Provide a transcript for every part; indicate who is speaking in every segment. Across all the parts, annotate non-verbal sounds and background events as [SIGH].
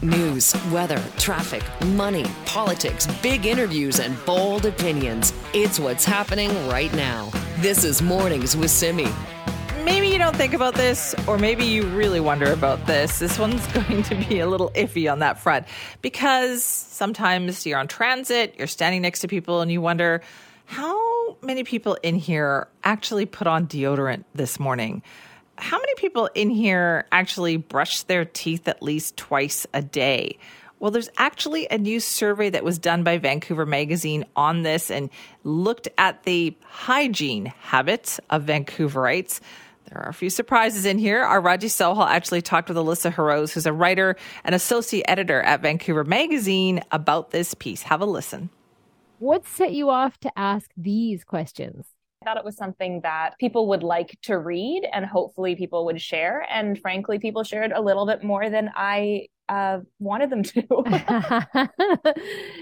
Speaker 1: News, weather, traffic, money, politics, big interviews, and bold opinions. It's what's happening right now. This is Mornings with Simi.
Speaker 2: Maybe you don't think about this, or maybe you really wonder about this. This one's [LAUGHS] going to be a little iffy on that front because sometimes you're on transit, you're standing next to people, and you wonder how many people in here actually put on deodorant this morning how many people in here actually brush their teeth at least twice a day? Well, there's actually a new survey that was done by Vancouver Magazine on this and looked at the hygiene habits of Vancouverites. There are a few surprises in here. Our Raji Sohal actually talked with Alyssa Hirose, who's a writer and associate editor at Vancouver Magazine, about this piece. Have a listen.
Speaker 3: What set you off to ask these questions?
Speaker 4: Thought it was something that people would like to read and hopefully people would share. And frankly, people shared a little bit more than I uh, wanted them to. [LAUGHS]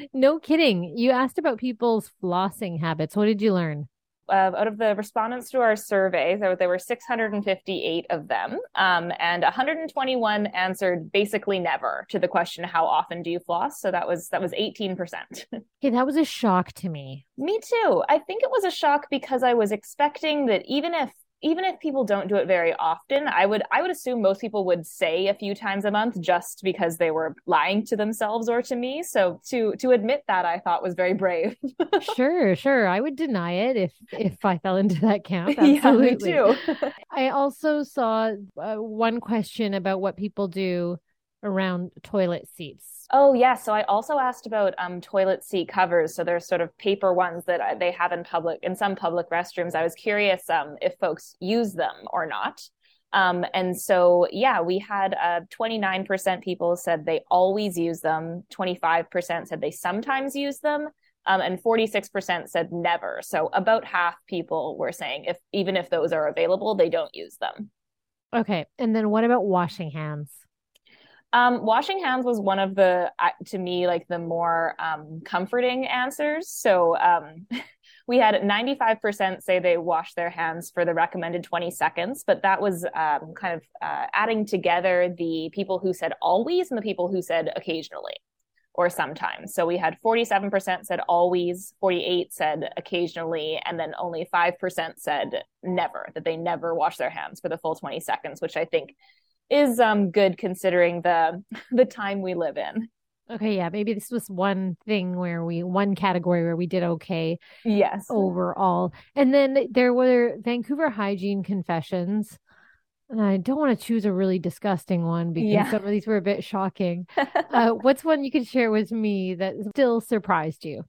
Speaker 4: [LAUGHS]
Speaker 3: no kidding. You asked about people's flossing habits. What did you learn?
Speaker 4: Uh, out of the respondents to our survey, there, there were 658 of them, um, and 121 answered basically never to the question, "How often do you floss?" So that was that was 18 percent. [LAUGHS]
Speaker 3: Okay, that was a shock to me.
Speaker 4: Me too. I think it was a shock because I was expecting that even if even if people don't do it very often, I would I would assume most people would say a few times a month just because they were lying to themselves or to me. So to to admit that I thought was very brave. [LAUGHS]
Speaker 3: sure, sure. I would deny it if if I fell into that camp. Absolutely. [LAUGHS]
Speaker 4: Yeah, me too. [LAUGHS]
Speaker 3: I also saw uh, one question about what people do around toilet seats.
Speaker 4: Oh yeah, so I also asked about um, toilet seat covers. So there's sort of paper ones that they have in public in some public restrooms. I was curious um, if folks use them or not. Um, and so yeah, we had uh, 29% people said they always use them. 25% said they sometimes use them. Um, and 46% said never. So about half people were saying if even if those are available, they don't use them.
Speaker 3: Okay. And then what about washing hands?
Speaker 4: Um, washing hands was one of the, to me, like the more um, comforting answers. So um, [LAUGHS] we had 95% say they wash their hands for the recommended 20 seconds, but that was um, kind of uh, adding together the people who said always and the people who said occasionally or sometimes. So we had 47% said always, 48 said occasionally, and then only 5% said never, that they never wash their hands for the full 20 seconds, which I think is um good considering the the time we live in.
Speaker 3: Okay, yeah, maybe this was one thing where we one category where we did okay.
Speaker 4: Yes.
Speaker 3: Overall. And then there were Vancouver hygiene confessions. And I don't want to choose a really disgusting one because yeah. some of these were a bit shocking. [LAUGHS] uh, what's one you could share with me that still surprised you?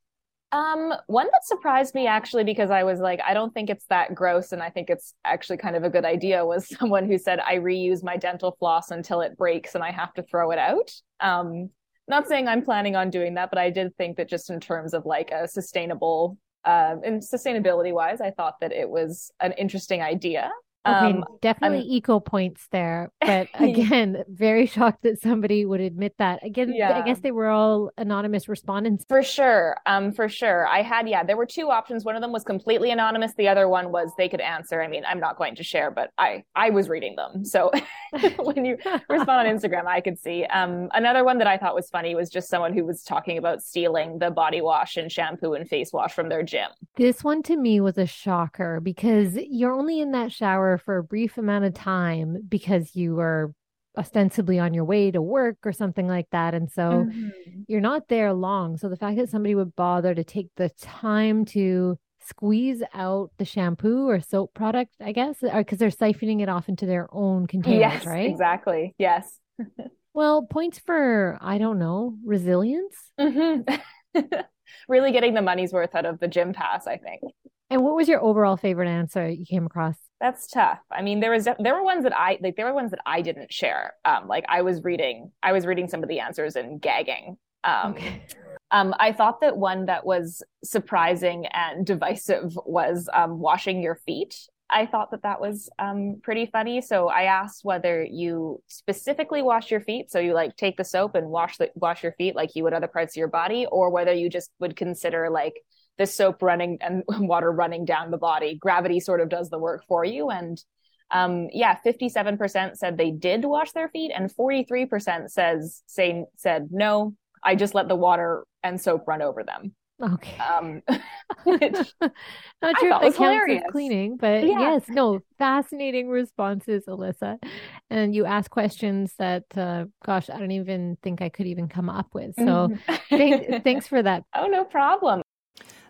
Speaker 4: Um, one that surprised me actually because I was like, I don't think it's that gross, and I think it's actually kind of a good idea. Was [LAUGHS] someone who said I reuse my dental floss until it breaks and I have to throw it out. Um, not saying I'm planning on doing that, but I did think that just in terms of like a sustainable, uh, and sustainability wise, I thought that it was an interesting idea.
Speaker 3: Okay, um, definitely I'm, eco points there. But [LAUGHS] again, very shocked that somebody would admit that. Again, yeah. I guess they were all anonymous respondents.
Speaker 4: For sure. Um, for sure. I had, yeah, there were two options. One of them was completely anonymous. The other one was they could answer. I mean, I'm not going to share, but I, I was reading them. So [LAUGHS] when you respond on Instagram, I could see. Um, another one that I thought was funny was just someone who was talking about stealing the body wash and shampoo and face wash from their gym.
Speaker 3: This one to me was a shocker because you're only in that shower for a brief amount of time because you are ostensibly on your way to work or something like that. And so mm-hmm. you're not there long. So the fact that somebody would bother to take the time to squeeze out the shampoo or soap product, I guess, because they're siphoning it off into their own containers,
Speaker 4: yes,
Speaker 3: right?
Speaker 4: Exactly. Yes. [LAUGHS]
Speaker 3: well, points for, I don't know, resilience.
Speaker 4: Mm-hmm. [LAUGHS] really getting the money's worth out of the gym pass, I think.
Speaker 3: And what was your overall favorite answer you came across?
Speaker 4: That's tough. I mean, there was there were ones that I like. There were ones that I didn't share. Um, like I was reading, I was reading some of the answers and gagging. Um, okay. um, I thought that one that was surprising and [LAUGHS] divisive was um, washing your feet. I thought that that was um, pretty funny. So I asked whether you specifically wash your feet, so you like take the soap and wash the wash your feet like you would other parts of your body, or whether you just would consider like the soap running and [LAUGHS] water running down the body. Gravity sort of does the work for you. And um, yeah, 57% said they did wash their feet, and 43% says say said no. I just let the water and soap run over them.
Speaker 3: Okay.
Speaker 4: Um, [LAUGHS] [LAUGHS]
Speaker 3: Not sure if that counts as cleaning, but yeah. yes, no, fascinating responses, Alyssa. And you ask questions that, uh, gosh, I don't even think I could even come up with. So mm-hmm. thank, thanks for that.
Speaker 4: Oh, no problem.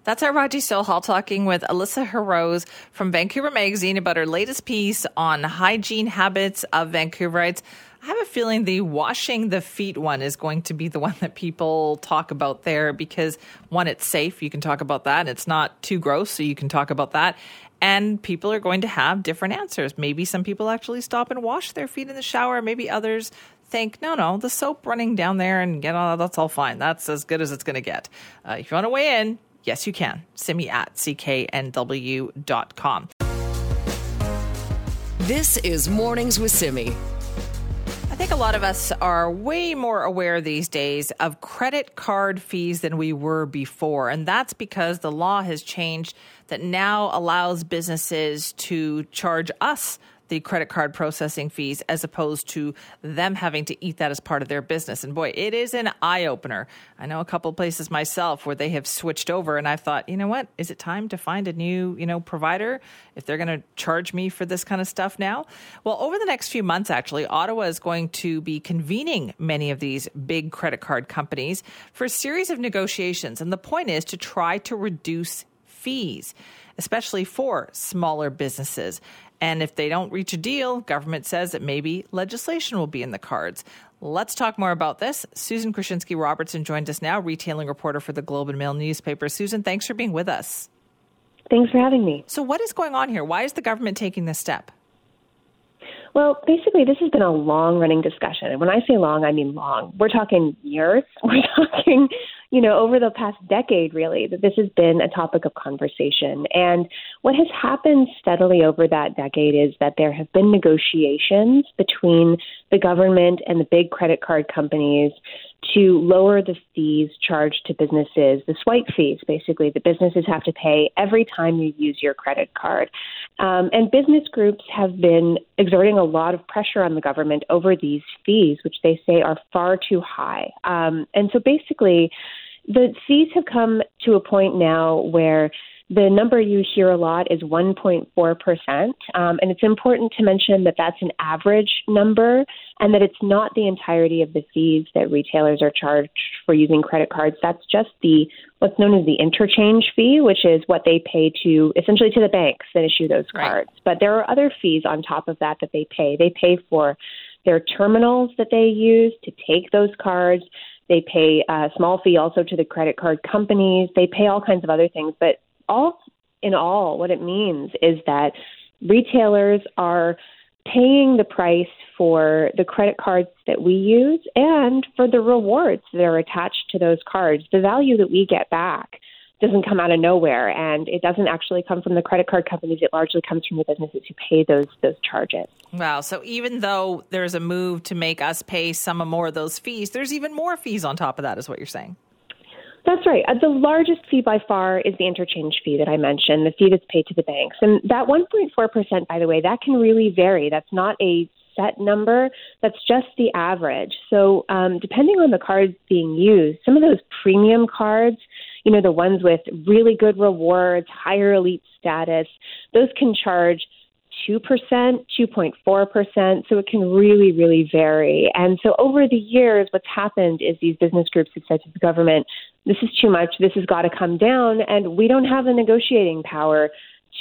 Speaker 2: That's our Raji Sohal talking with Alyssa Hirose from Vancouver Magazine about her latest piece on hygiene habits of Vancouverites. I have a feeling the washing the feet one is going to be the one that people talk about there because one, it's safe. You can talk about that. It's not too gross, so you can talk about that. And people are going to have different answers. Maybe some people actually stop and wash their feet in the shower. Maybe others think, no, no, the soap running down there and get all that's all fine. That's as good as it's going to get. Uh, if you want to weigh in, yes, you can. Simi at cknw.com.
Speaker 1: This is Mornings with Simi.
Speaker 2: I think a lot of us are way more aware these days of credit card fees than we were before. And that's because the law has changed that now allows businesses to charge us the credit card processing fees as opposed to them having to eat that as part of their business. And boy, it is an eye opener. I know a couple places myself where they have switched over and I've thought, you know what, is it time to find a new, you know, provider if they're going to charge me for this kind of stuff now? Well, over the next few months actually, Ottawa is going to be convening many of these big credit card companies for a series of negotiations and the point is to try to reduce fees especially for smaller businesses. And if they don't reach a deal, government says that maybe legislation will be in the cards. Let's talk more about this. Susan Krashinsky Robertson joins us now, retailing reporter for the Globe and Mail newspaper. Susan, thanks for being with us.
Speaker 5: Thanks for having me.
Speaker 2: So, what is going on here? Why is the government taking this step?
Speaker 5: Well, basically, this has been a long running discussion. And when I say long, I mean long. We're talking years. [LAUGHS] We're talking you know, over the past decade, really, that this has been a topic of conversation. And what has happened steadily over that decade is that there have been negotiations between the government and the big credit card companies to lower the fees charged to businesses, the swipe fees, basically, that businesses have to pay every time you use your credit card. Um, and business groups have been exerting a lot of pressure on the government over these fees, which they say are far too high. Um, and so basically, the fees have come to a point now where the number you hear a lot is 1.4%. Um, and it's important to mention that that's an average number and that it's not the entirety of the fees that retailers are charged for using credit cards. That's just the what's known as the interchange fee, which is what they pay to essentially to the banks that issue those cards. Right. But there are other fees on top of that that they pay. They pay for their terminals that they use to take those cards. They pay a small fee also to the credit card companies. They pay all kinds of other things. But all in all, what it means is that retailers are paying the price for the credit cards that we use and for the rewards that are attached to those cards. The value that we get back doesn't come out of nowhere and it doesn't actually come from the credit card companies. It largely comes from the businesses who pay those those charges.
Speaker 2: Wow. So even though there's a move to make us pay some more of those fees there's even more fees on top of that is what you're saying
Speaker 5: that's right. Uh, the largest fee by far is the interchange fee that I mentioned, the fee that's paid to the banks. And that 1.4%, by the way, that can really vary. That's not a set number, that's just the average. So, um, depending on the cards being used, some of those premium cards, you know, the ones with really good rewards, higher elite status, those can charge 2%, 2.4%. So it can really, really vary. And so over the years, what's happened is these business groups have said to the government, this is too much, this has got to come down, and we don't have the negotiating power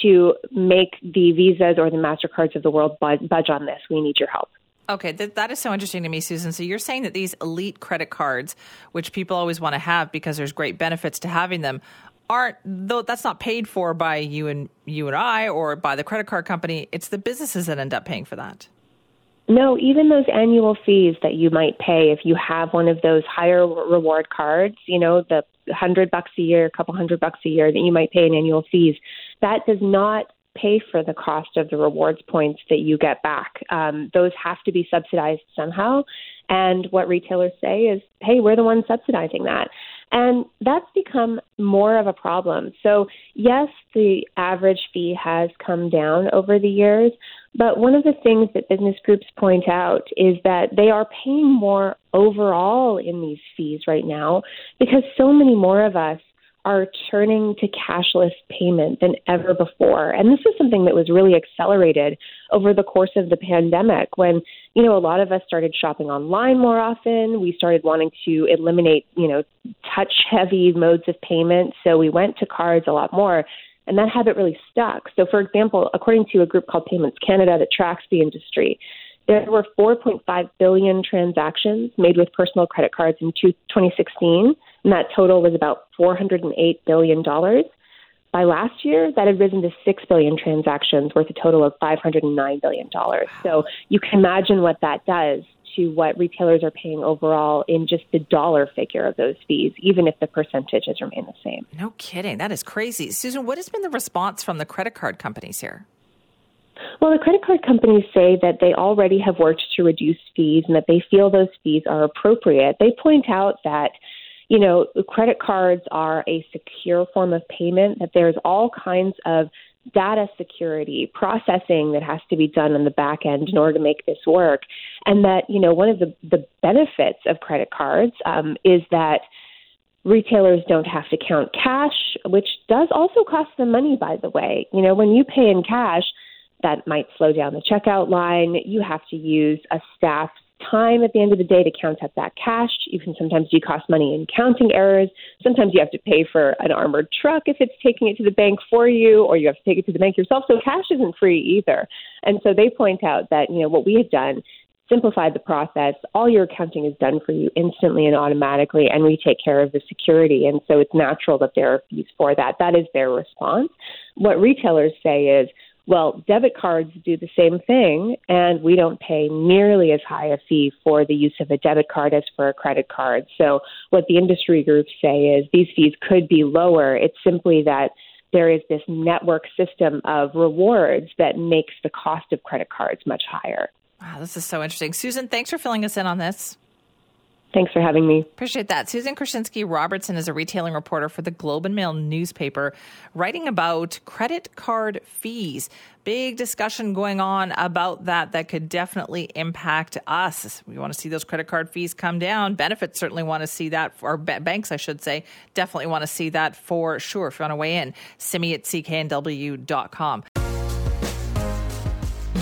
Speaker 5: to make the visas or the MasterCards of the world budge on this. We need your help.
Speaker 2: Okay, th- that is so interesting to me, Susan. So you're saying that these elite credit cards, which people always want to have because there's great benefits to having them, aren't though that's not paid for by you and you and I or by the credit card company. It's the businesses that end up paying for that.
Speaker 5: No, even those annual fees that you might pay if you have one of those higher reward cards, you know, the hundred bucks a year, a couple hundred bucks a year that you might pay in annual fees, that does not pay for the cost of the rewards points that you get back. Um, those have to be subsidized somehow. And what retailers say is, hey, we're the ones subsidizing that. And that's become more of a problem. So, yes, the average fee has come down over the years, But one of the things that business groups point out is that they are paying more overall in these fees right now because so many more of us are turning to cashless payment than ever before. And this is something that was really accelerated over the course of the pandemic when, you know, a lot of us started shopping online more often. We started wanting to eliminate, you know, touch heavy modes of payment. So we went to cards a lot more. And that habit really stuck. So, for example, according to a group called Payments Canada that tracks the industry, there were 4.5 billion transactions made with personal credit cards in 2016, and that total was about $408 billion. By last year, that had risen to 6 billion transactions worth a total of $509 billion. So you can imagine what that does to what retailers are paying overall in just the dollar figure of those fees, even if the percentages remain the same.
Speaker 2: No kidding. That is crazy. Susan, what has been the response from the credit card companies here?
Speaker 5: Well, the credit card companies say that they already have worked to reduce fees and that they feel those fees are appropriate. They point out that, you know, credit cards are a secure form of payment, that there's all kinds of data security processing that has to be done on the back end in order to make this work. And that, you know, one of the, the benefits of credit cards um, is that retailers don't have to count cash, which does also cost them money, by the way. You know, when you pay in cash, that might slow down the checkout line. You have to use a staff's time at the end of the day to count up that cash. You can sometimes do cost money in counting errors. Sometimes you have to pay for an armored truck if it's taking it to the bank for you, or you have to take it to the bank yourself. So cash isn't free either. And so they point out that, you know, what we have done simplified the process. All your accounting is done for you instantly and automatically, and we take care of the security. And so it's natural that there are fees for that. That is their response. What retailers say is, well, debit cards do the same thing, and we don't pay nearly as high a fee for the use of a debit card as for a credit card. So, what the industry groups say is these fees could be lower. It's simply that there is this network system of rewards that makes the cost of credit cards much higher.
Speaker 2: Wow, this is so interesting. Susan, thanks for filling us in on this.
Speaker 5: Thanks for having me.
Speaker 2: Appreciate that. Susan Krashinsky Robertson is a retailing reporter for the Globe and Mail newspaper, writing about credit card fees. Big discussion going on about that that could definitely impact us. We want to see those credit card fees come down. Benefits certainly want to see that, or banks, I should say, definitely want to see that for sure. If you want to weigh in, simi at cknw.com.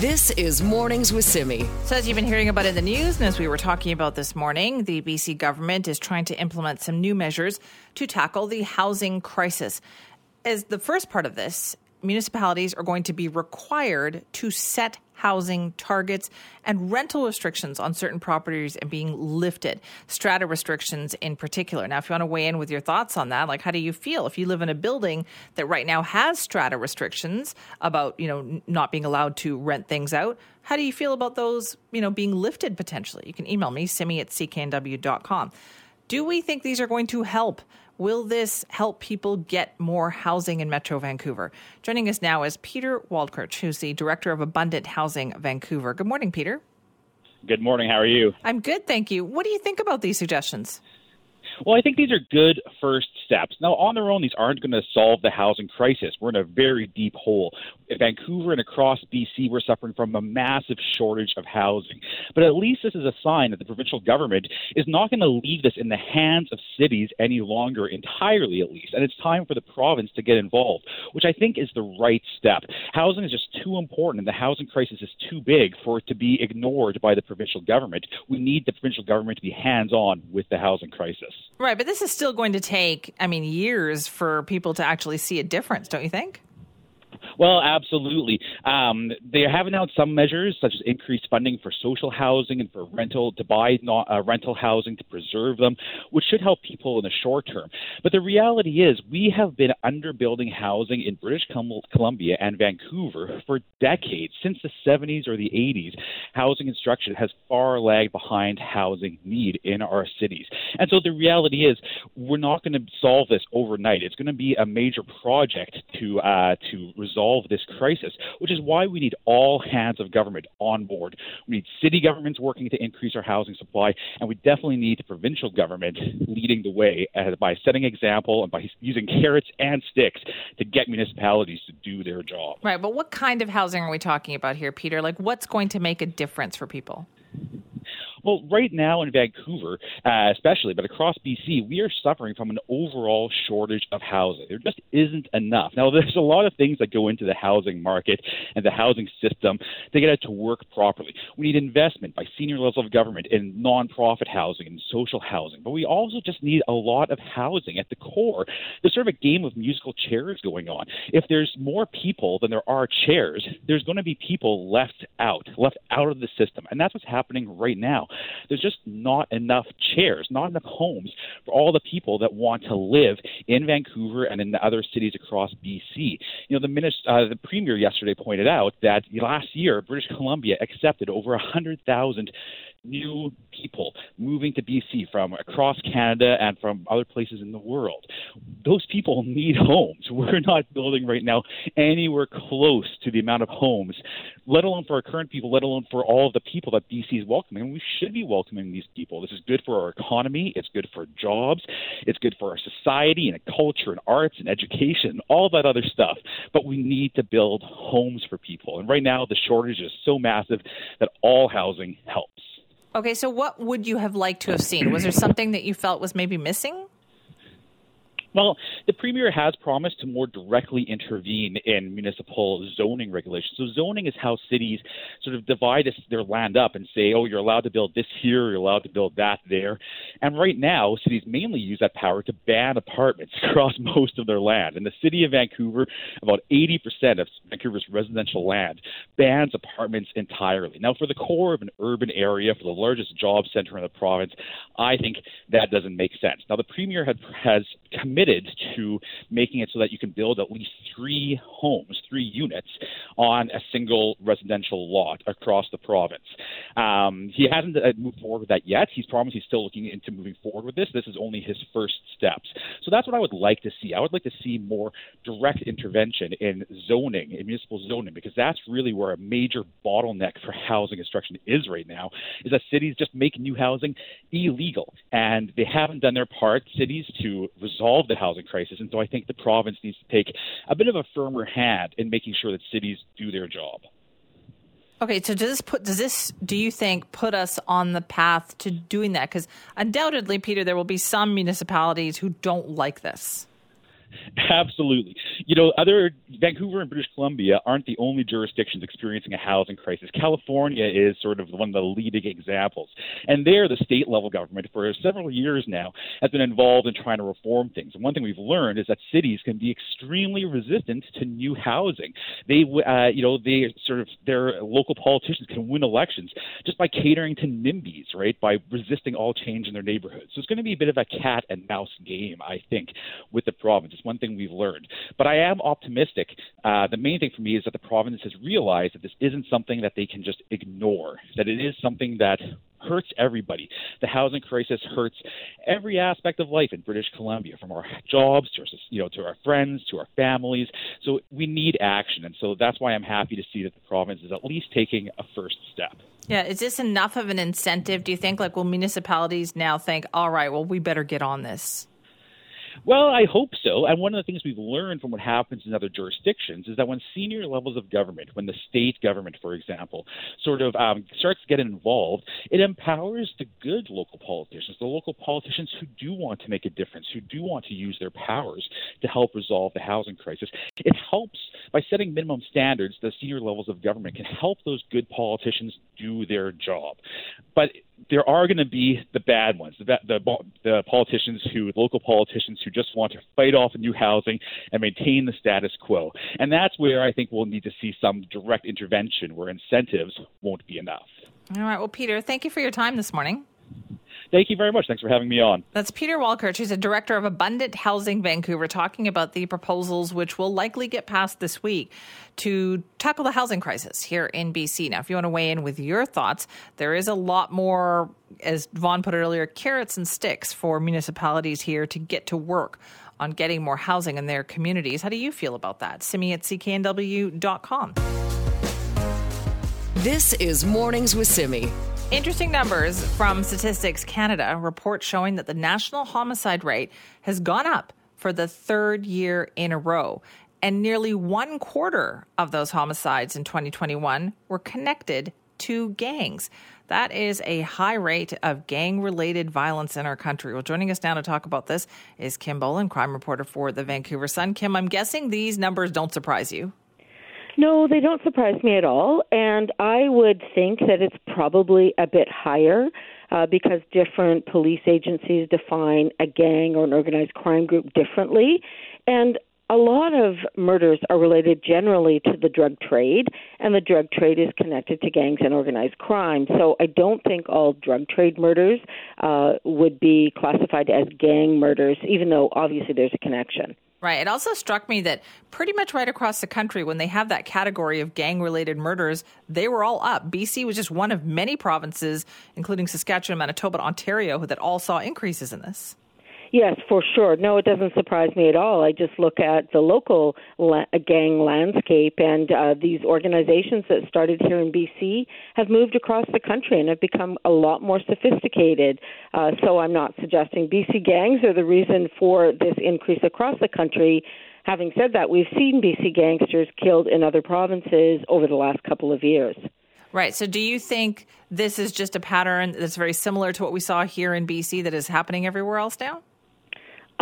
Speaker 1: This is Mornings with Simi.
Speaker 2: So, as you've been hearing about in the news, and as we were talking about this morning, the BC government is trying to implement some new measures to tackle the housing crisis. As the first part of this, municipalities are going to be required to set housing targets and rental restrictions on certain properties and being lifted, strata restrictions in particular. Now, if you want to weigh in with your thoughts on that, like how do you feel if you live in a building that right now has strata restrictions about, you know, not being allowed to rent things out? How do you feel about those, you know, being lifted potentially? You can email me, simi at cknw.com. Do we think these are going to help? Will this help people get more housing in Metro Vancouver? Joining us now is Peter Waldkirch, who's the Director of Abundant Housing Vancouver. Good morning, Peter.
Speaker 6: Good morning. How are you?
Speaker 2: I'm good, thank you. What do you think about these suggestions?
Speaker 6: Well, I think these are good first steps. Now, on their own, these aren't going to solve the housing crisis. We're in a very deep hole. In Vancouver and across BC, we're suffering from a massive shortage of housing. But at least this is a sign that the provincial government is not going to leave this in the hands of cities any longer, entirely at least. And it's time for the province to get involved, which I think is the right step. Housing is just too important, and the housing crisis is too big for it to be ignored by the provincial government. We need the provincial government to be hands on with the housing crisis.
Speaker 2: Right, but this is still going to take, I mean, years for people to actually see a difference, don't you think?
Speaker 6: Well, absolutely. Um, they have announced some measures, such as increased funding for social housing and for rental to buy not, uh, rental housing to preserve them, which should help people in the short term. But the reality is, we have been underbuilding housing in British Columbia and Vancouver for decades. Since the 70s or the 80s, housing construction has far lagged behind housing need in our cities. And so the reality is, we're not going to solve this overnight. It's going to be a major project to uh, to resolve resolve this crisis, which is why we need all hands of government on board. We need city governments working to increase our housing supply, and we definitely need the provincial government leading the way by setting example and by using carrots and sticks to get municipalities to do their job.
Speaker 2: Right, but what kind of housing are we talking about here, Peter? Like, what's going to make a difference for people?
Speaker 6: Well, right now in Vancouver, uh, especially, but across BC, we are suffering from an overall shortage of housing. There just isn't enough. Now, [LAUGHS] there's a lot of things that go into the housing market and the housing system to get it to work properly. We need investment by senior levels of government in nonprofit housing and social housing, but we also just need a lot of housing at the core. There's sort of a game of musical chairs going on. If there's more people than there are chairs, there's going to be people left out, left out of the system, and that's what's happening right now. There's just not enough chairs, not enough homes for all the people that want to live in Vancouver and in the other cities across BC. You know, the, minister, uh, the premier yesterday pointed out that last year British Columbia accepted over 100,000 new people moving to BC from across Canada and from other places in the world. Those people need homes. [LAUGHS] We're not building right now anywhere close to the amount of homes, let alone for our current people, let alone for all of the people that BC is welcoming. We should be welcoming these people. This is good for our economy, it's good for jobs, it's good for our society and culture and arts and education, and all that other stuff. But we need to build homes for people. And right now, the shortage is so massive that all housing helps.
Speaker 2: Okay, so what would you have liked to have seen? Was there something that you felt was maybe missing?
Speaker 6: Well, the Premier has promised to more directly intervene in municipal zoning regulations. So, zoning is how cities sort of divide their land up and say, oh, you're allowed to build this here, you're allowed to build that there. And right now, cities mainly use that power to ban apartments [LAUGHS] across most of their land. In the city of Vancouver, about 80% of Vancouver's residential land bans apartments entirely. Now, for the core of an urban area, for the largest job center in the province, I think that doesn't make sense. Now, the Premier had, has committed committed to making it so that you can build at least three homes, three units on a single residential lot across the province. Um, he hasn't uh, moved forward with that yet. He's promised he's still looking into moving forward with this. This is only his first steps. So that's what I would like to see. I would like to see more direct intervention in zoning, in municipal zoning, because that's really where a major bottleneck for housing construction is right now, is that cities just make new housing illegal. And they haven't done their part, cities, to resolve the housing crisis. And so I think the province needs to take a bit of a firmer hand in making sure that cities do their job.
Speaker 2: Okay, so does this put does this do you think put us on the path to doing that? Because undoubtedly, Peter, there will be some municipalities who don't like this. [LAUGHS]
Speaker 6: Absolutely. You know, other Vancouver and British Columbia aren't the only jurisdictions experiencing a housing crisis. California is sort of one of the leading examples. And there, the state level government, for several years now, has been involved in trying to reform things. And one thing we've learned is that cities can be extremely resistant to new housing. They, uh, you know, they sort of, their local politicians can win elections just by catering to NIMBYs, right? By resisting all change in their neighborhoods. So it's going to be a bit of a cat and mouse game, I think, with the province. It's one thing we've learned. But I am optimistic. Uh, the main thing for me is that the province has realized that this isn't something that they can just ignore, that it is something that hurts everybody. The housing crisis hurts every aspect of life in British Columbia, from our jobs to our, you know, to our friends, to our families. So we need action, and so that's why I'm happy to see that the province is at least taking a first step.
Speaker 2: Yeah, is this enough of an incentive? Do you think, like, will municipalities now think, all right, well, we better get on this?
Speaker 6: Well, I hope so. And one of the things we've learned from what happens in other jurisdictions is that when senior levels of government, when the state government, for example, sort of um, starts getting involved, it empowers the good local politicians, the local politicians who do want to make a difference, who do want to use their powers to help resolve the housing crisis. It helps by setting minimum standards. The senior levels of government can help those good politicians do their job. But there are going to be the bad ones, the, the, the politicians who, local politicians who just want to fight off new housing and maintain the status quo. And that's where I think we'll need to see some direct intervention where incentives won't be enough.
Speaker 2: All right. Well, Peter, thank you for your time this morning.
Speaker 6: Thank you very much. Thanks for having me on.
Speaker 2: That's Peter Waldkirch, who's a director of Abundant Housing Vancouver, talking about the proposals which will likely get passed this week to tackle the housing crisis here in BC. Now, if you want to weigh in with your thoughts, there is a lot more, as Vaughn put it earlier, carrots and sticks for municipalities here to get to work on getting more housing in their communities. How do you feel about that? Simi at cknw.com.
Speaker 1: This is Mornings with Simi.
Speaker 2: Interesting numbers from Statistics Canada report showing that the national homicide rate has gone up for the third year in a row. And nearly one quarter of those homicides in 2021 were connected to gangs. That is a high rate of gang related violence in our country. Well, joining us now to talk about this is Kim Bolan, crime reporter for the Vancouver Sun. Kim, I'm guessing these numbers don't surprise you.
Speaker 7: No, they don't surprise me at all. And I would think that it's probably a bit higher uh, because different police agencies define a gang or an organized crime group differently. And a lot of murders are related generally to the drug trade, and the drug trade is connected to gangs and organized crime. So I don't think all drug trade murders uh, would be classified as gang murders, even though obviously there's a connection.
Speaker 2: Right. It also struck me that pretty much right across the country, when they have that category of gang related murders, they were all up. BC was just one of many provinces, including Saskatchewan, Manitoba, Ontario, that all saw increases in this.
Speaker 7: Yes, for sure. No, it doesn't surprise me at all. I just look at the local la- gang landscape, and uh, these organizations that started here in BC have moved across the country and have become a lot more sophisticated. Uh, so I'm not suggesting BC gangs are the reason for this increase across the country. Having said that, we've seen BC gangsters killed in other provinces over the last couple of years.
Speaker 2: Right. So, do you think this is just a pattern that's very similar to what we saw here in BC that is happening everywhere else now?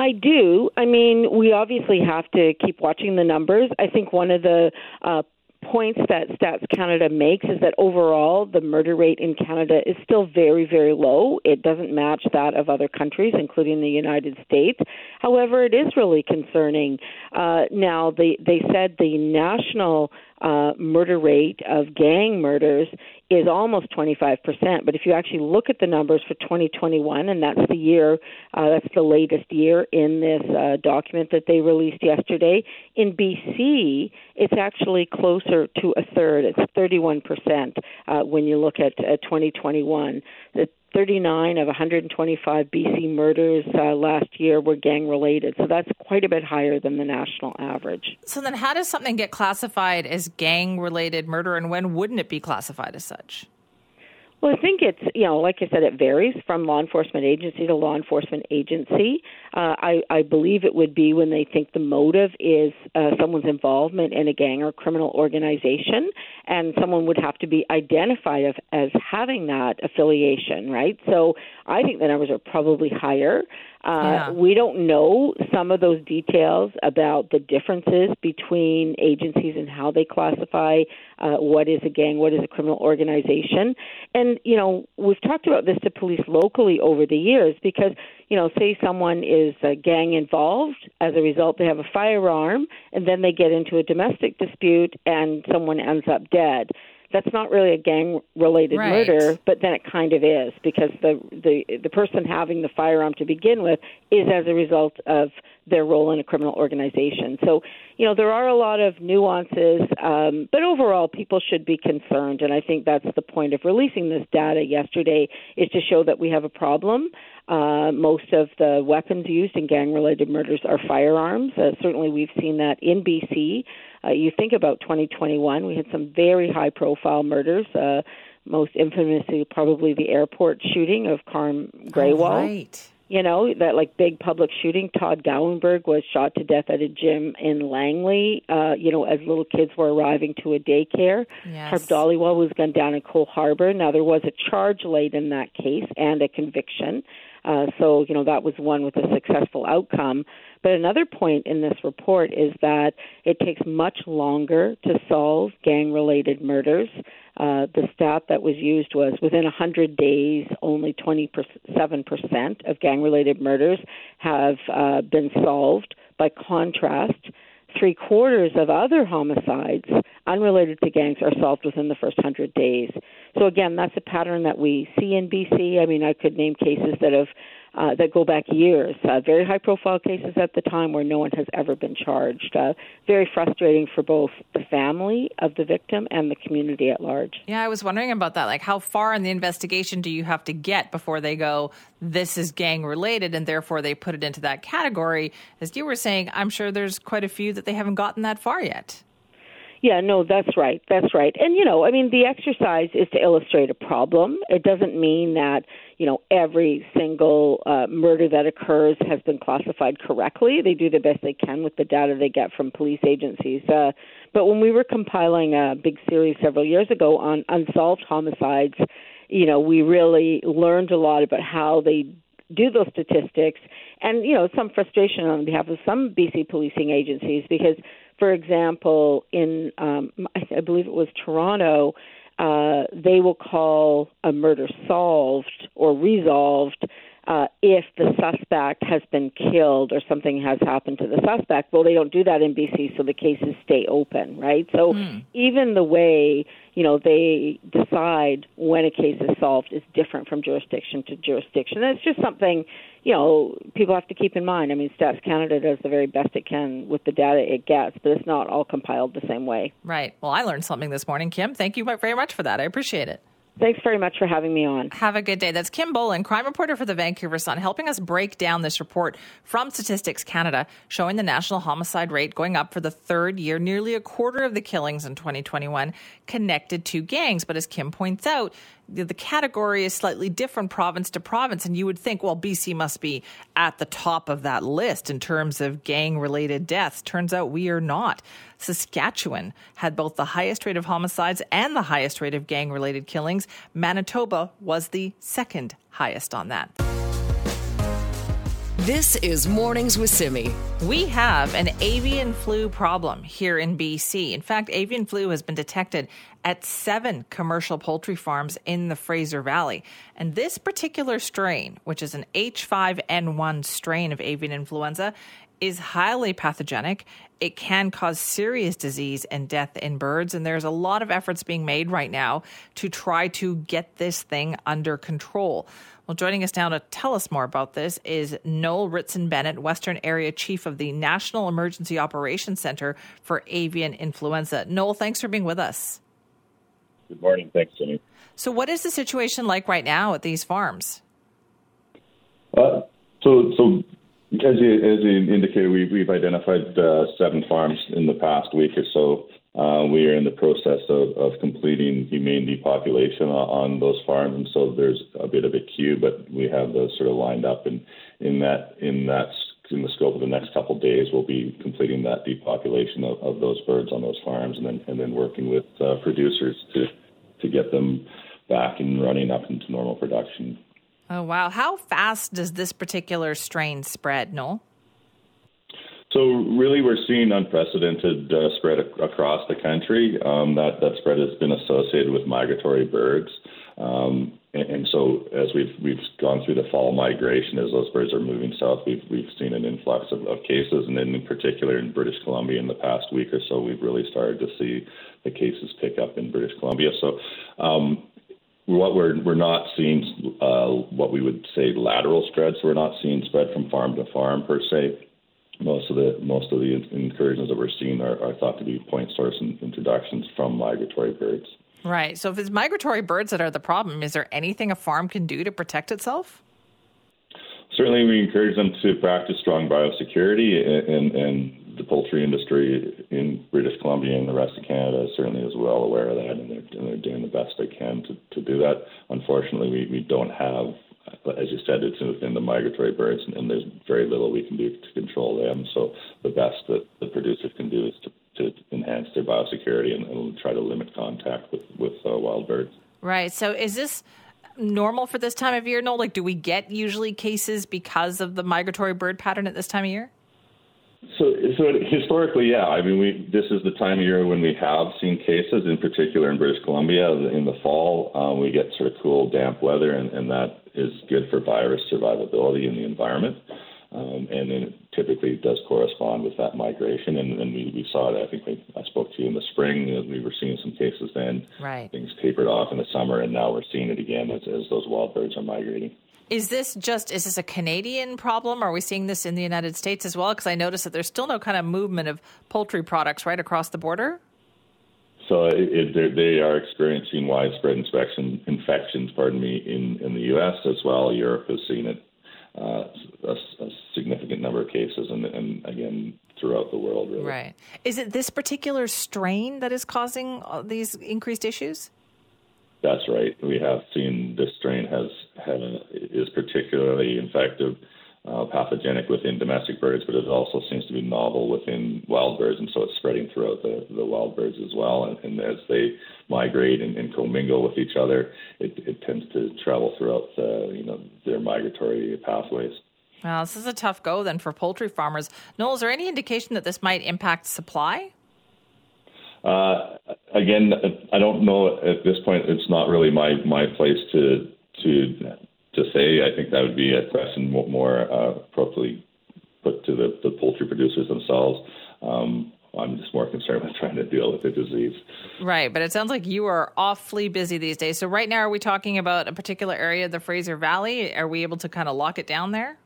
Speaker 7: I do. I mean, we obviously have to keep watching the numbers. I think one of the uh, points that Stats Canada makes is that overall the murder rate in Canada is still very, very low. It doesn't match that of other countries, including the United States. However, it is really concerning. Uh, now, they, they said the national uh, murder rate of gang murders is almost 25%. But if you actually look at the numbers for 2021, and that's the year, uh, that's the latest year in this uh, document that they released yesterday, in BC, it's actually closer to a third. It's 31% uh, when you look at uh, 2021. The 39 of 125 BC murders uh, last year were gang related. So that's quite a bit higher than the national average.
Speaker 2: So then, how does something get classified as gang related murder, and when wouldn't it be classified as such?
Speaker 7: Well, I think it's, you know, like I said, it varies from law enforcement agency to law enforcement agency. Uh, I, I believe it would be when they think the motive is uh, someone's involvement in a gang or criminal organization, and someone would have to be identified as, as having that affiliation, right? So I think the numbers are probably higher. Uh, yeah. We don't know some of those details about the differences between agencies and how they classify uh, what is a gang, what is a criminal organization. And, you know, we've talked about this to police locally over the years because, you know, say someone is a gang involved, as a result, they have a firearm, and then they get into a domestic dispute and someone ends up dead that's not really a gang related right. murder, but then it kind of is because the the the person having the firearm to begin with is as a result of their role in a criminal organization. So, you know, there are a lot of nuances, um, but overall, people should be concerned, and I think that's the point of releasing this data yesterday is to show that we have a problem. Uh, most of the weapons used in gang related murders are firearms. Uh, certainly, we've seen that in BC. Uh, you think about 2021, we had some very high profile murders. Uh, most infamously, probably the airport shooting of Carm Grewal.
Speaker 2: Oh, right.
Speaker 7: You know, that like big public shooting. Todd Gowenberg was shot to death at a gym in Langley, uh, you know, as little kids were arriving to a daycare.
Speaker 2: Yes.
Speaker 7: Harp Dhaliwal was gunned down in Coal Harbour. Now, there was a charge laid in that case and a conviction. Uh, so, you know, that was one with a successful outcome. But another point in this report is that it takes much longer to solve gang related murders. Uh, the stat that was used was within 100 days, only 27% of gang related murders have uh, been solved. By contrast, three quarters of other homicides unrelated to gangs are solved within the first 100 days. So, again, that's a pattern that we see in BC. I mean, I could name cases that have uh, that go back years. Uh, very high profile cases at the time where no one has ever been charged. Uh, very frustrating for both the family of the victim and the community at large.
Speaker 2: Yeah, I was wondering about that. Like, how far in the investigation do you have to get before they go, this is gang related, and therefore they put it into that category? As you were saying, I'm sure there's quite a few that they haven't gotten that far yet.
Speaker 7: Yeah, no, that's right. That's right. And, you know, I mean, the exercise is to illustrate a problem. It doesn't mean that, you know, every single uh, murder that occurs has been classified correctly. They do the best they can with the data they get from police agencies. Uh, but when we were compiling a big series several years ago on unsolved homicides, you know, we really learned a lot about how they do those statistics and you know some frustration on behalf of some BC policing agencies because for example, in um, I believe it was Toronto, uh, they will call a murder solved or resolved uh, if the suspect has been killed or something has happened to the suspect. Well, they don't do that in BC, so the cases stay open, right? So mm. even the way you know they decide when a case is solved is different from jurisdiction to jurisdiction. And it's just something you know people have to keep in mind. I mean, Stats Canada does the very best it can with the data it gets, but it's not all compiled the same way.
Speaker 2: Right. Well, I learned something this morning, Kim. Thank you very much for that. I appreciate it.
Speaker 7: Thanks very much for having me on.
Speaker 2: Have a good day. That's Kim Bolan, crime reporter for the Vancouver Sun, helping us break down this report from Statistics Canada showing the national homicide rate going up for the third year. Nearly a quarter of the killings in 2021 connected to gangs. But as Kim points out, the category is slightly different province to province. And you would think, well, BC must be at the top of that list in terms of gang related deaths. Turns out we are not. Saskatchewan had both the highest rate of homicides and the highest rate of gang related killings. Manitoba was the second highest on that.
Speaker 1: This is Mornings with Simi.
Speaker 2: We have an avian flu problem here in BC. In fact, avian flu has been detected at seven commercial poultry farms in the Fraser Valley. And this particular strain, which is an H5N1 strain of avian influenza, is highly pathogenic. It can cause serious disease and death in birds. And there's a lot of efforts being made right now to try to get this thing under control. Well, joining us now to tell us more about this is Noel Ritson Bennett, Western Area Chief of the National Emergency Operations Center for Avian Influenza. Noel, thanks for being with us.
Speaker 8: Good morning. Thanks, Jenny.
Speaker 2: So, what is the situation like right now at these farms?
Speaker 8: Uh, so, so as you, as you indicated, we, we've identified uh, seven farms in the past week or so uh, we are in the process of, of completing humane depopulation on on those farms, and so there's a bit of a queue, but we have those sort of lined up. And in that in that in the scope of the next couple of days, we'll be completing that depopulation of, of those birds on those farms, and then and then working with uh, producers to to get them back and running up into normal production.
Speaker 2: Oh wow! How fast does this particular strain spread, Noel?
Speaker 8: So really, we're seeing unprecedented uh, spread ac- across the country. Um, that that spread has been associated with migratory birds, um, and, and, so as we've we've gone through the fall migration, as those birds are moving south, we've we've seen an influx of, of cases, and then in particular in British Columbia in the past week or so, we've really started to see the cases pick up in British Columbia. So. Um, what we're we're not seeing uh, what we would say lateral spread. So we're not seeing spread from farm to farm per se most of the most of the incursions that we're seeing are, are thought to be point source introductions from migratory birds.
Speaker 2: Right. So if it's migratory birds that are the problem, is there anything a farm can do to protect itself?
Speaker 8: Certainly, we encourage them to practice strong biosecurity, and, and the poultry industry in British Columbia and the rest of Canada certainly is well aware of that, and they're, and they're doing the best they can to, to do that. Unfortunately, we, we don't have as you said, it's within the migratory birds, and, and, there's very little we can do to control them. So the best that the producers can do is to, to enhance their biosecurity and, and, try to limit contact with with uh, wild birds.
Speaker 2: Right. So is this normal for this time of year? No, like do we get usually cases because of the migratory bird pattern at this time of year?
Speaker 8: So, so historically, yeah. I mean, we this is the time of year when we have seen cases, in particular in British Columbia, in the fall. Um, we get sort of cool, damp weather, and, and that is good for virus survivability in the environment. Um, and then it typically does correspond with that migration. And, and we, we saw it. I think we, I spoke to you in the spring. We were seeing some cases then.
Speaker 2: Right.
Speaker 8: Things tapered off in the summer, and now we're seeing it again as, as those wild birds are migrating.
Speaker 2: Is this just is this a Canadian problem? Are we seeing this in the United States as well? Because I noticed that there's still no kind of movement of poultry products right across the border.
Speaker 8: So it, it, they are experiencing widespread infection, infections, pardon me, in, in the U.S. as well. Europe has seen it uh, a, a, significant number of cases, and, and, again throughout the world. Really.
Speaker 2: Right. Is it this particular strain that is causing these increased issues?
Speaker 8: That's right. We have seen this strain has, is particularly infective uh, pathogenic within domestic birds, but it also seems to be novel within wild birds, and so it's spreading throughout the, the wild birds as well. And, and as they migrate and, and, commingle with each other, it, it tends to travel throughout the, you know their migratory pathways.
Speaker 2: Well, this is a tough go then for poultry farmers. Noel, is there any indication that this might impact supply?
Speaker 8: Uh, again, I don't know at this point. It's not really my my place to to to say. I think that would be a question more uh, appropriately put to the, the poultry producers themselves. Um, I'm just more concerned with trying to deal with the disease.
Speaker 2: Right, but it sounds like you are awfully busy these days. So right now, are we talking about a particular area of the Fraser Valley? Are we able to kind of lock it down there?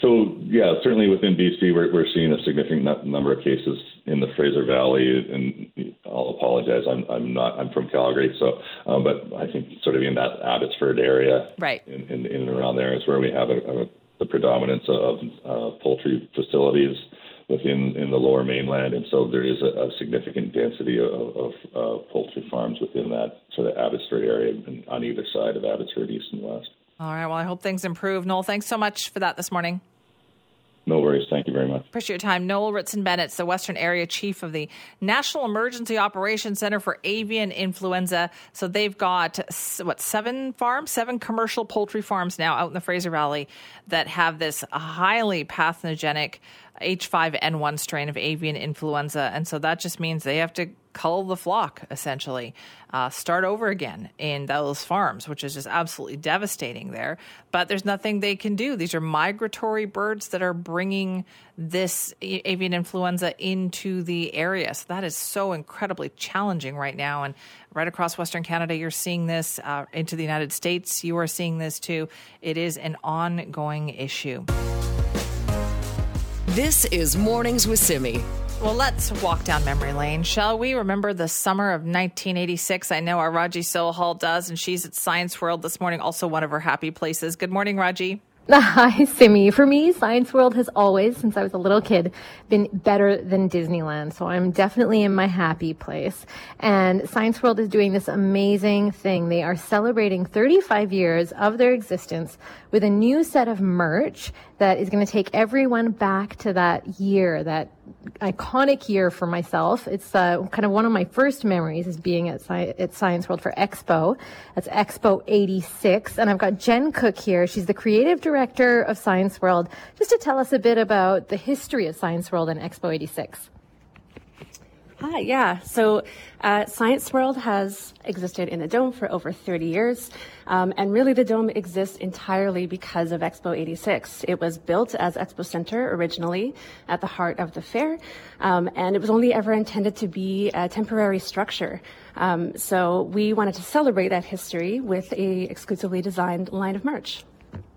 Speaker 8: So yeah, certainly within BC, we're we're seeing a significant number of cases in the Fraser Valley, and I'll apologize, I'm I'm not I'm from Calgary, so uh, but I think sort of in that Abbotsford area,
Speaker 2: right,
Speaker 8: in in, in and around there is where we have a, a, the predominance of uh, poultry facilities within in the Lower Mainland, and so there is a, a significant density of, of uh, poultry farms within that sort of Abbotsford area, and on either side of Abbotsford, east and west.
Speaker 2: All right. Well, I hope things improve. Noel, thanks so much for that this morning.
Speaker 8: No worries. Thank you very much.
Speaker 2: Appreciate your time. Noel Ritson Bennett, the Western Area Chief of the National Emergency Operations Center for Avian Influenza. So they've got, what, seven farms, seven commercial poultry farms now out in the Fraser Valley that have this highly pathogenic H5N1 strain of avian influenza. And so that just means they have to cull the flock, essentially, uh, start over again in those farms, which is just absolutely devastating there. But there's nothing they can do. These are migratory birds that are bringing this avian influenza into the area. So that is so incredibly challenging right now. And right across Western Canada, you're seeing this. Uh, into the United States, you are seeing this too. It is an ongoing issue.
Speaker 1: This is Mornings with Simi.
Speaker 2: Well, let's walk down memory lane, shall we? Remember the summer of 1986? I know our Raji Sohal does, and she's at Science World this morning, also one of her happy places. Good morning, Raji. [LAUGHS]
Speaker 3: Hi, Simi. For me, Science World has always, since I was a little kid, been better than Disneyland. So I'm definitely in my happy place. And Science World is doing this amazing thing. They are celebrating 35 years of their existence with a new set of merch that is going to take everyone back to that year, that iconic year for myself. It's uh, kind of one of my first memories is being at, Sci- at Science World for Expo. That's Expo 86. And I've got Jen Cook here. She's the creative director of Science World, just to tell us a bit about the history of Science World and Expo 86.
Speaker 9: Hi, yeah. So uh, Science World has existed in the Dome for over 30 years. Um, and really, the Dome exists entirely because of Expo 86. It was built as Expo Center originally at the heart of the fair. Um, and it was only ever intended to be a temporary structure. Um, so we wanted to celebrate that history with a exclusively designed line of merch.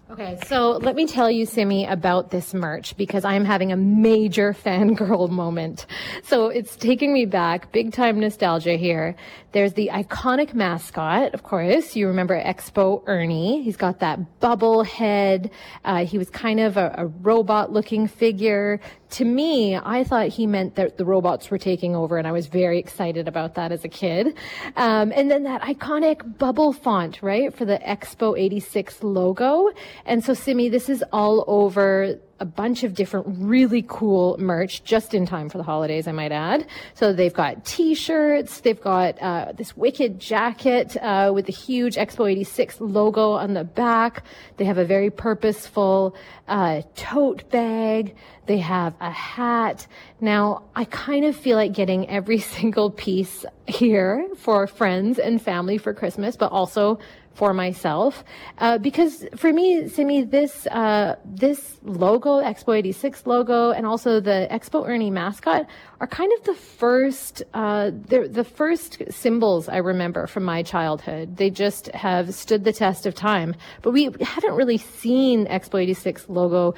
Speaker 3: Okay, so let me tell you, Simi, about this merch because I'm having a major [LAUGHS] fangirl moment. So it's taking me back, big time nostalgia here. There's the iconic mascot, of course. You remember Expo Ernie. He's got that bubble head. Uh, he was kind of a, a robot looking figure to me, I thought he meant that the robots were taking over, and I was very excited about that as a kid. Um, and then that iconic bubble font, right, for the Expo 86 logo. And so, Simi, this is all over a bunch of different really cool merch just in time for the holidays, I might add. So they've got t-shirts, they've got uh, this wicked jacket uh, with the huge Expo 86 logo on the back. They have a very purposeful uh, tote bag. They have a hat. Now, I kind of feel like getting every [LAUGHS] single piece here for friends and family for Christmas, but also for myself uh, because for me, Simi, this uh, this logo, Expo 86 logo, and also the Expo Ernie mascot are kind of the first uh, the first symbols I remember from my childhood. They just have stood the test of time, but we haven't really seen Expo 86 logo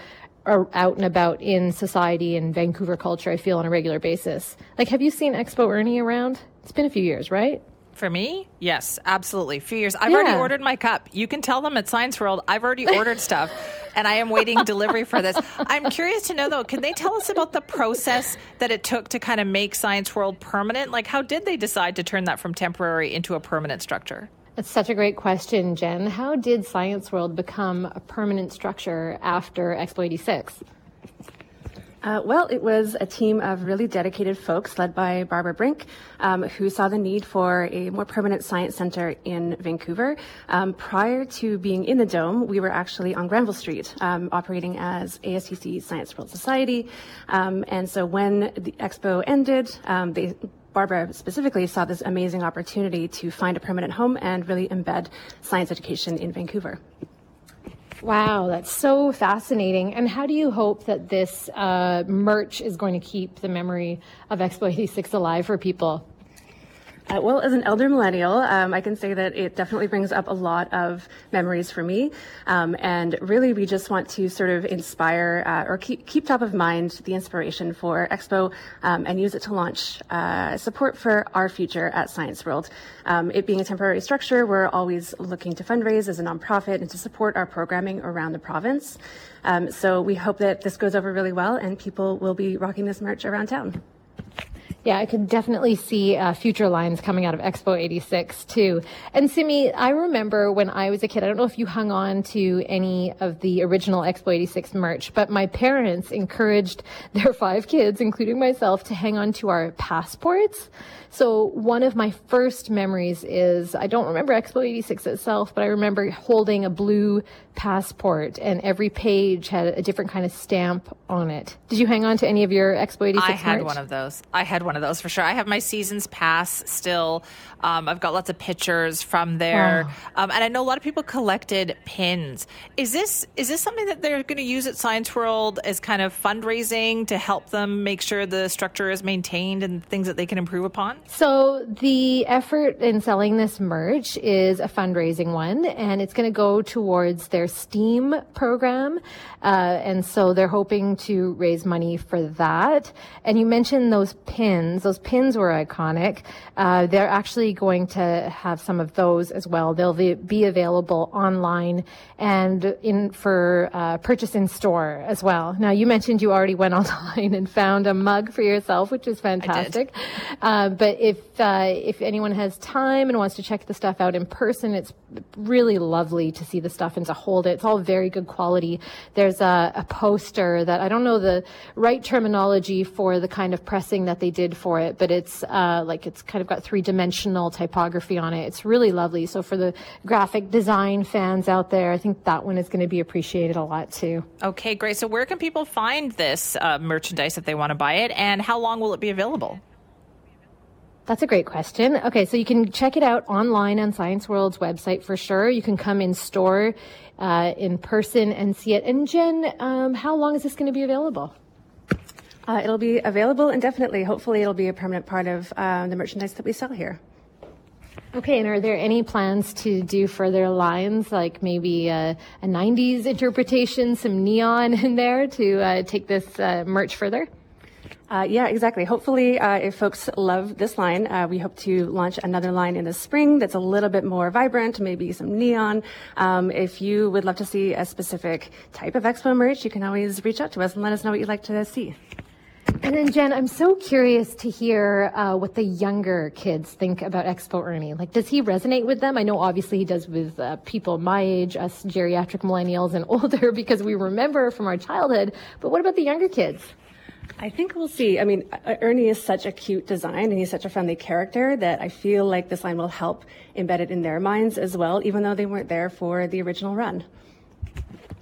Speaker 3: out and about in society and Vancouver culture. I feel on a regular basis. Like, have you seen Expo Ernie around? It's been a few years, right?
Speaker 2: For me, yes, absolutely. Few years. I've yeah. already ordered my cup. You can tell them at Science World I've already ordered stuff, and I am waiting delivery for this. I'm curious to know though, can they tell us about the process that it took to kind of make Science World permanent? Like, how did they decide to turn that from temporary into a permanent structure?
Speaker 3: That's such a great question, Jen. How did Science World become a permanent structure after Expo 86?
Speaker 9: Uh, well, it was a team of really dedicated folks led by Barbara Brink, um, who saw the need for a more permanent science center in Vancouver. Um, prior to being in the Dome, we were actually on Granville Street, um, operating as ASTC Science World Society. Um, and so when the expo ended, um, they Barbara specifically saw this amazing opportunity to find a permanent home and really embed science education in Vancouver.
Speaker 3: Wow, that's so fascinating. And how do you hope that this uh, merch is going to keep the memory of Expo 86 alive for people?
Speaker 9: Uh, well, as an elder millennial, um, I can say that it definitely brings up a lot of memories for me. Um, and really, we just want to sort of inspire uh, or keep, keep top of mind the inspiration for Expo um, and use it to launch uh, support for our future at Science World. Um, it being a temporary structure, we're always looking to fundraise as a nonprofit and to support our programming around the province. Um, so we hope that this goes over really well and people will be rocking this merch around town.
Speaker 3: Yeah, I could definitely see uh, future lines coming out of Expo 86 too. And Simi, I remember when I was a kid, I don't know if you hung on to any of the original Expo 86 merch, but my parents encouraged their five kids, including myself, to hang on to our passports. So one of my first memories is I don't remember Expo 86 itself, but I remember holding a blue passport and every page had a different kind of stamp on it. Did you hang on to any of your Expo 86
Speaker 2: I had
Speaker 3: merch?
Speaker 2: one of those. I had one of those for sure. I have my seasons pass still. Um, I've got lots of pictures from there, wow. um, and I know a lot of people collected pins. Is this is this something that they're going to use at Science World as kind of fundraising to help them make sure the structure is maintained and things that they can improve upon?
Speaker 3: So the effort in selling this merch is a fundraising one, and it's going to go towards their STEAM program, uh, and so they're hoping to raise money for that. And you mentioned those pins; those pins were iconic. Uh, they're actually actually going to have some of those as well. They'll be available online and in for uh, purchase in store as well. Now, you mentioned you already went [LAUGHS] online and found a mug for yourself, which is fantastic. Uh, but if uh, if anyone has time and wants to check the stuff out in person, it's really lovely to see the stuff and to hold it. It's all very good quality. There's a, a poster that I don't know the right terminology for the kind of pressing that they did for it, but it's uh, like it's kind of got three dimensional typography on it. It's really lovely. So for the graphic design fans out there, I think that one is going to be appreciated a lot too.
Speaker 2: Okay, great. So where can people find this uh, merchandise if they want to buy it, and how long will it be available?
Speaker 3: That's a great question. Okay, so you can check it out online on Science World's website for sure. You can come in store uh, in person and see it. And Jen, um, how long is this going to be available?
Speaker 9: Uh, it'll be available indefinitely. Hopefully, it'll be a permanent part of uh, the merchandise that we sell here.
Speaker 3: Okay, and are there any plans to do further lines, like maybe a, a 90s interpretation, some neon in there to uh, take this uh, merch further?
Speaker 9: Uh, yeah, exactly. Hopefully, uh, if folks love this line, uh, we hope to launch another line in the spring that's a little bit more vibrant, maybe some neon. Um, if you would love to see a specific type of expo merch, you can always reach out to us and let us know what you'd like to see.
Speaker 3: And then, Jen, I'm so curious to hear uh, what the younger kids think about Expo Ernie. Like, does he resonate with them? I know obviously he does with uh, people my age, us geriatric millennials and [LAUGHS] older, because we remember from our childhood. But what about the younger kids?
Speaker 9: I think we'll see. I mean, uh, Ernie is such a cute design and he's such a friendly character that I feel like this line will help embed it in their minds as well, even though they weren't there for the original run.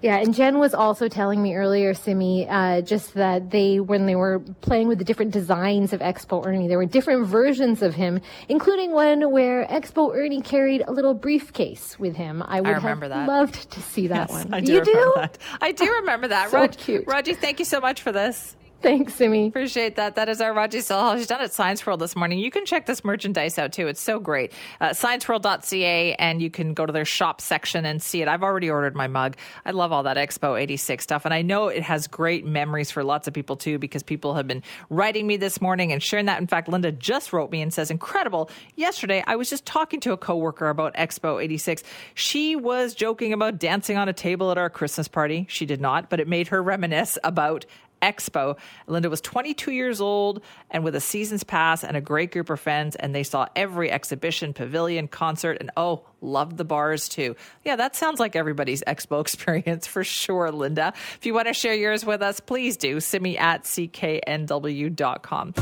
Speaker 3: Yeah, and Jen was also telling me earlier, Simi, uh, just that they, when they were playing with the different designs of Expo Ernie, there were different versions of him, including one where Expo Ernie carried a little briefcase with him. I would
Speaker 2: I remember
Speaker 3: have
Speaker 2: that.
Speaker 3: loved to see that
Speaker 2: Yes,
Speaker 3: one.
Speaker 2: I do
Speaker 3: you
Speaker 2: remember
Speaker 3: do?
Speaker 2: that. I do remember that.
Speaker 3: So
Speaker 2: Raj,
Speaker 3: cute.
Speaker 2: Raji, thank you so much for this. [LAUGHS]
Speaker 3: Thanks, Simi.
Speaker 2: Appreciate that. That is our Raji Sohal. She's done at Science World this morning. You can check this merchandise out too. It's so great. Uh, ScienceWorld.ca, and you can go to their shop section and see it. I've already ordered my mug. I love all that Expo 86 stuff. And I know it has great memories for lots of people too, because people have been writing me this morning and sharing that. In fact, Linda just wrote me and says, incredible. Yesterday, I was just talking to a coworker about Expo 86. She was joking about dancing on a table at our Christmas party. She did not, but it made her reminisce about Expo. Linda was 22 years old and with a season's pass and a great group of friends, and they saw every exhibition, pavilion, concert, and oh, loved the bars too. Yeah, that sounds like everybody's Expo [LAUGHS] experience for sure, Linda. If you want to share yours with us, please do. Simi at cknw.com.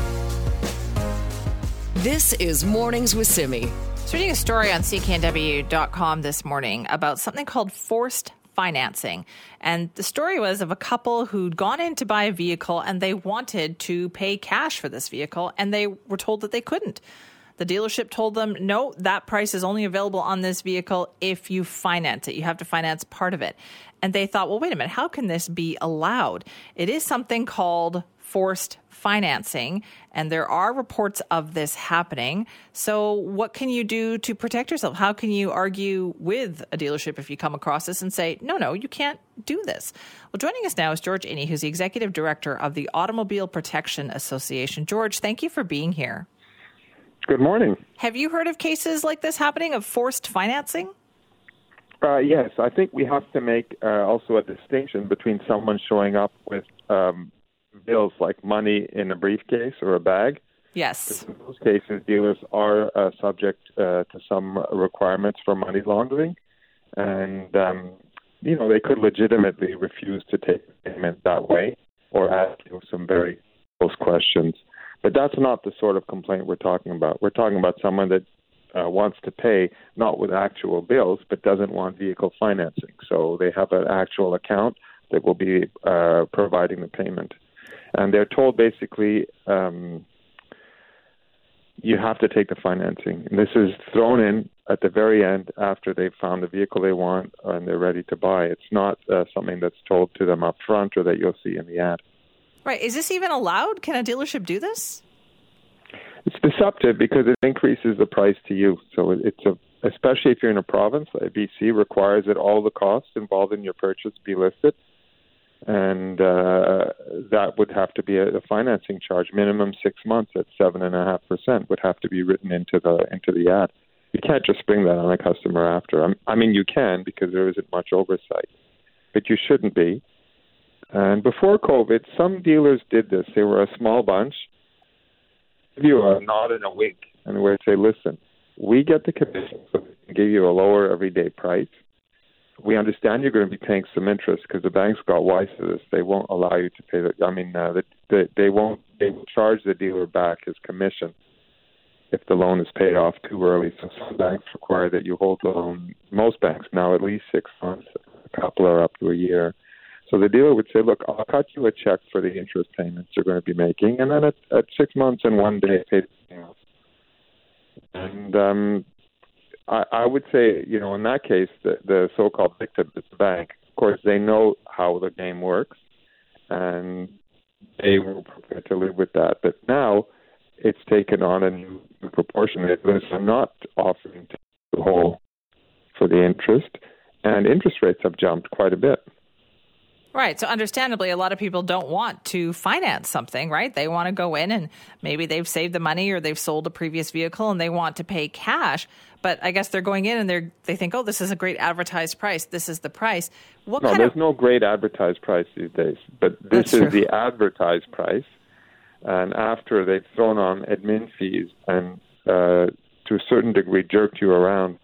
Speaker 1: This is Mornings with Simi.
Speaker 2: I was reading a story on cknw.com this morning about something called forced financing. And the story was of a couple who'd gone in to buy a vehicle and they wanted to pay cash for this vehicle and they were told that they couldn't. The dealership told them, no, that price is only available on this vehicle if you finance it. You have to finance part of it. And they thought, well, wait a minute, how can this be allowed? It is something called forced financing, and there are reports of this happening. So, what can you do to protect yourself? How can you argue with a dealership if you come across this and say, no, no, you can't do this? Well, joining us now is George Iny, who's the executive director of the Automobile Protection Association. George, thank you for being here.
Speaker 10: Good morning.
Speaker 2: Have you heard of cases like this happening of forced financing?
Speaker 10: Uh, yes, I think we have to make uh, also a distinction between someone showing up with um, bills like money in a briefcase or a bag.
Speaker 2: Yes.
Speaker 10: In those cases, dealers are uh, subject uh, to some requirements for money laundering, and um, you know they could legitimately refuse to take payment that way or ask you some very close questions. But that's not the sort of complaint we're talking about. We're talking about someone that uh, wants to pay not with actual bills, but doesn't want vehicle financing. So they have an actual account that will be uh, providing the payment, and they're told basically um, you have to take the financing. And this is thrown in at the very end after they've found the vehicle they want and they're ready to buy. It's not uh, something that's told to them up front or that you'll see in the ad.
Speaker 2: Right. Is this even allowed? Can a dealership do this?
Speaker 10: It's deceptive because it increases the price to you. So it's a, especially if you're in a province, like BC requires that all the costs involved in your purchase be listed, and uh, that would have to be a, a financing charge, minimum six months at seven and a half percent, would have to be written into the into the ad. You can't just bring that on a customer after. I'm, I mean, you can because there isn't much oversight, but you shouldn't be. And before COVID, some dealers did this. They were a small bunch. Give you a nod and a wink, and we'd say, "Listen, we get the commission, so we can give you a lower everyday price. We understand you're going to be paying some interest because the banks got wise to this. They won't allow you to pay the. I mean, uh, the, the, they won't. They will charge the dealer back his commission if the loan is paid off too early. So some banks require that you hold the loan. Most banks now at least six months. A couple are up to a year. So the dealer would say, "Look, I'll cut you a check for the interest payments you're going to be making, and then at, at six months and one day, pay the off." And um, I, I would say, you know, in that case, the, the so-called victim is the bank. Of course, they know how the game works, and they were prepared to live with that. But now, it's taken on a new proportion. I'm not offering the whole for the interest, and interest rates have jumped quite a bit.
Speaker 2: Right. So, understandably, a lot of people don't want to finance something, right? They want to go in and maybe they've saved the money or they've sold a previous vehicle and they want to pay cash. But I guess they're going in and they they think, oh, this is a great advertised price. This is the price. What
Speaker 10: no,
Speaker 2: kind
Speaker 10: there's
Speaker 2: of
Speaker 10: no great advertised price these days, but this
Speaker 2: That's
Speaker 10: is
Speaker 2: true.
Speaker 10: the advertised price. And after they've thrown on admin fees and uh, to a certain degree jerked you around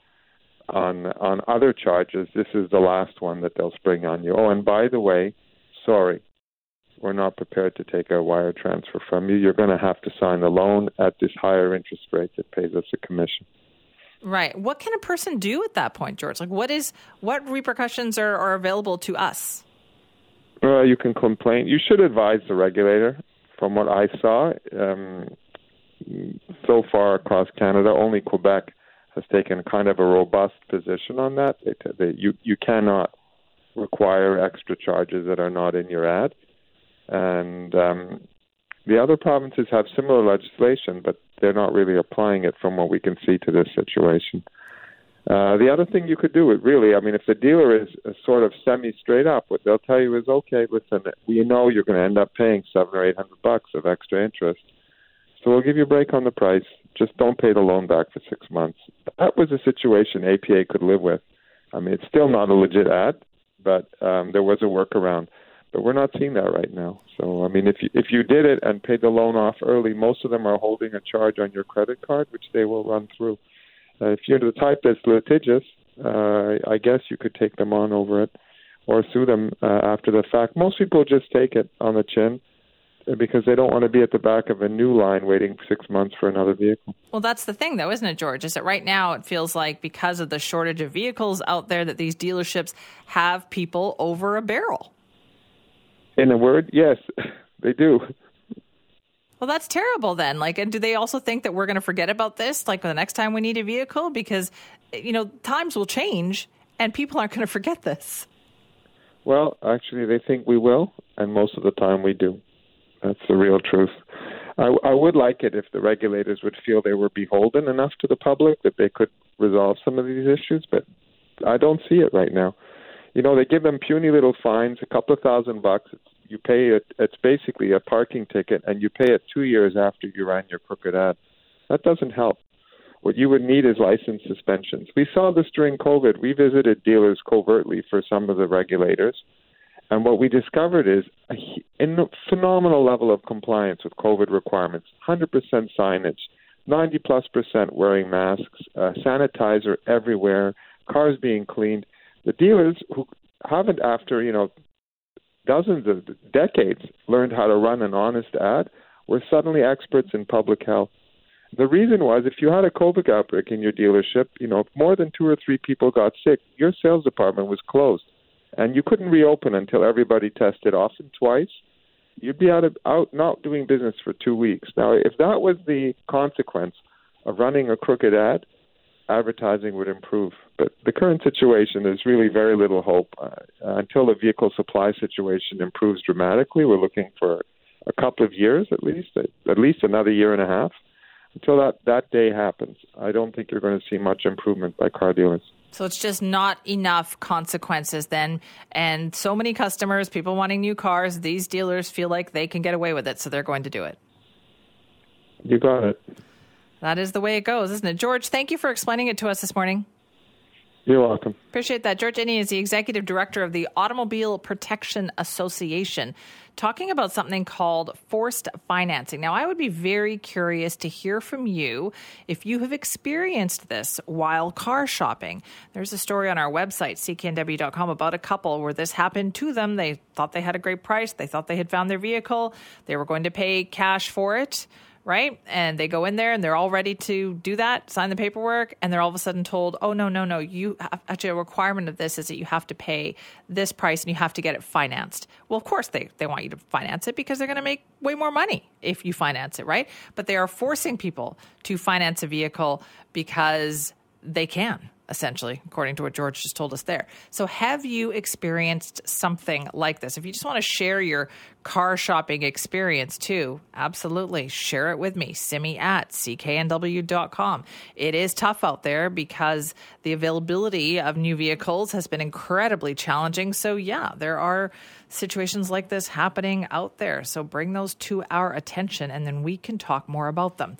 Speaker 10: on on other charges, this is the last one that they'll spring on you. Oh, and by the way, sorry, we're not prepared to take a wire transfer from you. You're going to have to sign a loan at this higher interest rate that pays us a commission.
Speaker 2: Right. What can a person do at that point, George? Like, what is what repercussions are, are available to us?
Speaker 10: Well, you can complain. You should advise the regulator. From what I saw, um, so far across Canada, only Quebec has taken kind of a robust position on that. They, they, you you cannot require extra charges that are not in your ad, and um, the other provinces have similar legislation, but they're not really applying it from what we can see to this situation. Uh, the other thing you could do, it really, I mean, if the dealer is, sort of semi straight up, what they'll tell you is, okay, listen, we know you're going to end up paying seven or eight hundred bucks of extra interest, so we'll give you a break on the price. Just don't pay the loan back for six months. That was a situation APA could live with. I mean, it's still not a legit ad, but um, there was a workaround. But we're not seeing that right now. So, I mean, if you if you did it and paid the loan off early, most of them are holding a charge on your credit card, which they will run through. Uh, if you're the type that's litigious, uh, I guess you could take them on over it or sue them uh, after the fact. Most people just take it on the chin because they don't want to be at the back of a new line waiting six months for another vehicle.
Speaker 2: Well, that's the thing, though, isn't it, George? Is that right now it feels like because of the shortage of vehicles out there that these dealerships have people over a barrel.
Speaker 10: In a word, yes, [LAUGHS] they do.
Speaker 2: Well, that's terrible then. Like, and do they also think that we're going to forget about this, like the next time we need a vehicle? Because, you know, times will change and people aren't going to forget this.
Speaker 10: Well, actually, they think we will, and most of the time we do. That's the real truth. I, I would like it if the regulators would feel they were beholden enough to the public that they could resolve some of these issues, but I don't see it right now. You know, they give them puny little fines, a couple of thousand bucks. You pay it. It's basically a parking ticket, and you pay it two years after you ran your crooked ad. That doesn't help. What you would need is license suspensions. We saw this during COVID. We visited dealers covertly for some of the regulators and what we discovered is a, a phenomenal level of compliance with COVID requirements 100% signage, 90 plus percent wearing masks, uh, sanitizer everywhere, cars being cleaned. The dealers who haven't, after you know dozens of decades, learned how to run an honest ad were suddenly experts in public health. The reason was if you had a COVID outbreak in your dealership, you know, if more than two or three people got sick, your sales department was closed and you couldn't reopen until everybody tested often twice, you'd be out of out not doing business for two weeks. Now, if that was the consequence of running a crooked ad, advertising would improve. But the current situation is really very little hope uh, until the vehicle supply situation improves dramatically. We're looking for a couple of years at least, at least another year and a half. Until that that day happens, I don't think you're going to see much improvement by car dealers.
Speaker 2: So it's just not enough consequences then. And so many customers, people wanting new cars, these dealers feel like they can get away with it, so they're going to do it.
Speaker 10: You got it.
Speaker 2: That is the way it goes, isn't it? George, thank you for explaining it to us this morning.
Speaker 10: You're welcome.
Speaker 2: Appreciate that. George Iny is the executive director of the Automobile Protection Association, talking about something called forced financing. Now, I would be very curious to hear from you if you have experienced this while car shopping. There's a story on our website, cknw.com, about a couple where this happened to them. They thought they had a great price, they thought they had found their vehicle, they were going to pay cash for it right? And they go in there and they're all ready to do that, sign the paperwork, and they're all of a sudden told, "Oh no, no, no! You have, actually a requirement of this is that you have to pay this price and you have to get it financed." Well, of course they they want you to finance it because they're going to make way more money if you finance it, right? But they are forcing people to finance a vehicle because they can essentially, according to what George just told us there. So, have you experienced something like this? If you just want to share your car shopping experience too, absolutely share it with me. Simi at cknw.com. It is tough out there because the availability of new vehicles has been incredibly challenging. So, yeah, there are situations like this happening out there. So, bring those to our attention and then we can talk more about them.